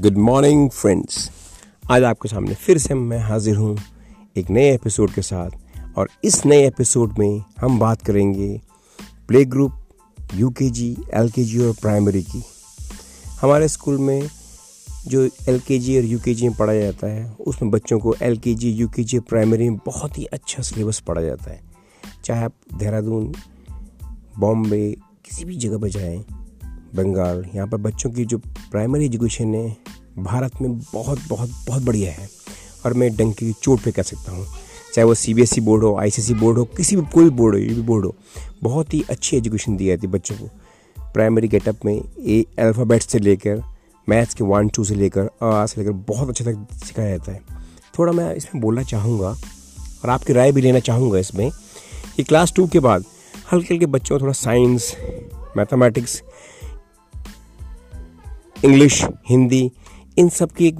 Good morning friends आज आपके सामने फिर से मैं हाजिर हूँ एक नए एपिसोड के साथ और इस नए एपिसोड में हम बात करेंगे प्ले ग्रुप यू के जी एल के जी और प्राइमरी की। हमारे स्कूल में जो एल के जी और यू के जी में पढ़ाया जाता है, उसमें बच्चों को एल के जी यू के जी प्राइमरी में बहुत ही अच्छा सिलेबस पढ़ाया जाता है। चाहे आप देहरादून, बॉम्बे, किसी भी जगह पर जाएँ बंगाल, यहाँ पर बच्चों की जो प्राइमरी एजुकेशन है, भारत में बहुत बहुत बहुत बढ़िया है। और मैं डंके की चोट पे कह सकता हूँ। चाहे वो C B S E board हो आई सी सी बोर्ड हो, किसी भी, कोई बोर्ड हो, ये भी बोर्ड हो, बहुत ही अच्छी एजुकेशन दी जाती है बच्चों को। प्राइमरी गेटअप में ए अल्फ़ाबेट से लेकर मैथ्स के वन टू से लेकर आ से लेकर बहुत अच्छे तक सिखाया जाता है। थोड़ा मैं इसमें बोलना चाहूँगा, और आपकी राय भी लेना चाहूँगा इसमें, कि क्लास टू के बाद हल्के हल्के बच्चों को थोड़ा साइंस मैथमेटिक्स इंग्लिश, हिंदी, इन सब की एक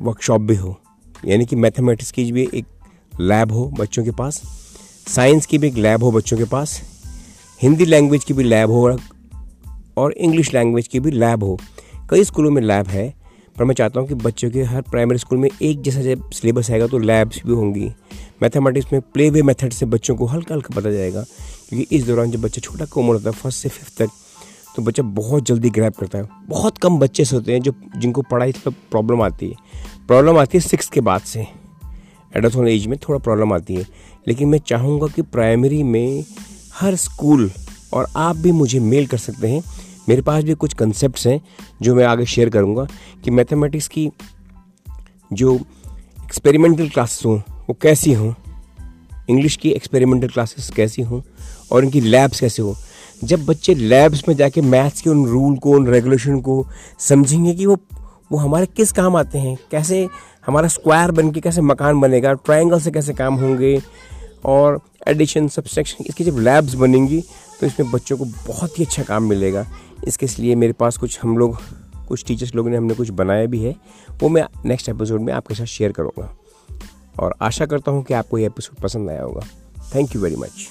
वर्कशॉप भी हो। यानी कि मैथमेटिक्स की भी एक लैब हो बच्चों के पास साइंस की भी एक लैब हो बच्चों के पास, हिंदी लैंग्वेज की भी लैब हो और इंग्लिश लैंग्वेज की भी लैब हो। कई स्कूलों में लैब है, पर मैं चाहता हूँ कि बच्चों के हर प्राइमरी स्कूल में एक जैसा जब सिलेबस आएगा तो लैब्स भी होंगी। मैथमेटिक्स में प्ले वे मेथड से बच्चों को हल्का हल्का पता जाएगा, क्योंकि इस दौरान जब बच्चा छोटा कोमल होता है फ़र्स्ट से फिफ्थ तक तो बच्चा बहुत जल्दी ग्रैप करता है। बहुत कम बच्चे होते हैं जो, जिनको पढ़ाई पर प्रॉब्लम आती है। प्रॉब्लम आती है सिक्स के बाद से। एडोथोन एज में थोड़ा प्रॉब्लम आती है। लेकिन मैं चाहूँगा कि प्राइमरी में हर स्कूल और आप भी मुझे मेल कर सकते हैं। मेरे पास भी कुछ कंसेप्ट हैं जो मैं आगे शेयर करूँगा कि मैथमेटिक्स की जो एक्सपेरिमेंटल क्लासेस हों, वो कैसी हों? इंग्लिश की एक्सपेरिमेंटल क्लासेस कैसी हों? और इनकी लैब्स कैसे हों? जब बच्चे लैब्स में जाके मैथ्स के उन रूल को, उन रेगुलेशन को समझेंगे कि वो वो हमारे किस काम आते हैं, कैसे हमारा स्क्वायर बन के कैसे मकान बनेगा ट्रायंगल से कैसे काम होंगे, और एडिशन सब्सट्रैक्शन इसकी जब लैब्स बनेंगी तो इसमें बच्चों को बहुत ही अच्छा काम मिलेगा। इसके लिए मेरे पास कुछ हम लोग, कुछ टीचर्स लोगों ने हमने कुछ बनाया भी है, वो मैं नेक्स्ट एपिसोड में आपके साथ शेयर करूँगा। और आशा करता हूँ कि आपको ये एपिसोड पसंद आया होगा। Thank you very much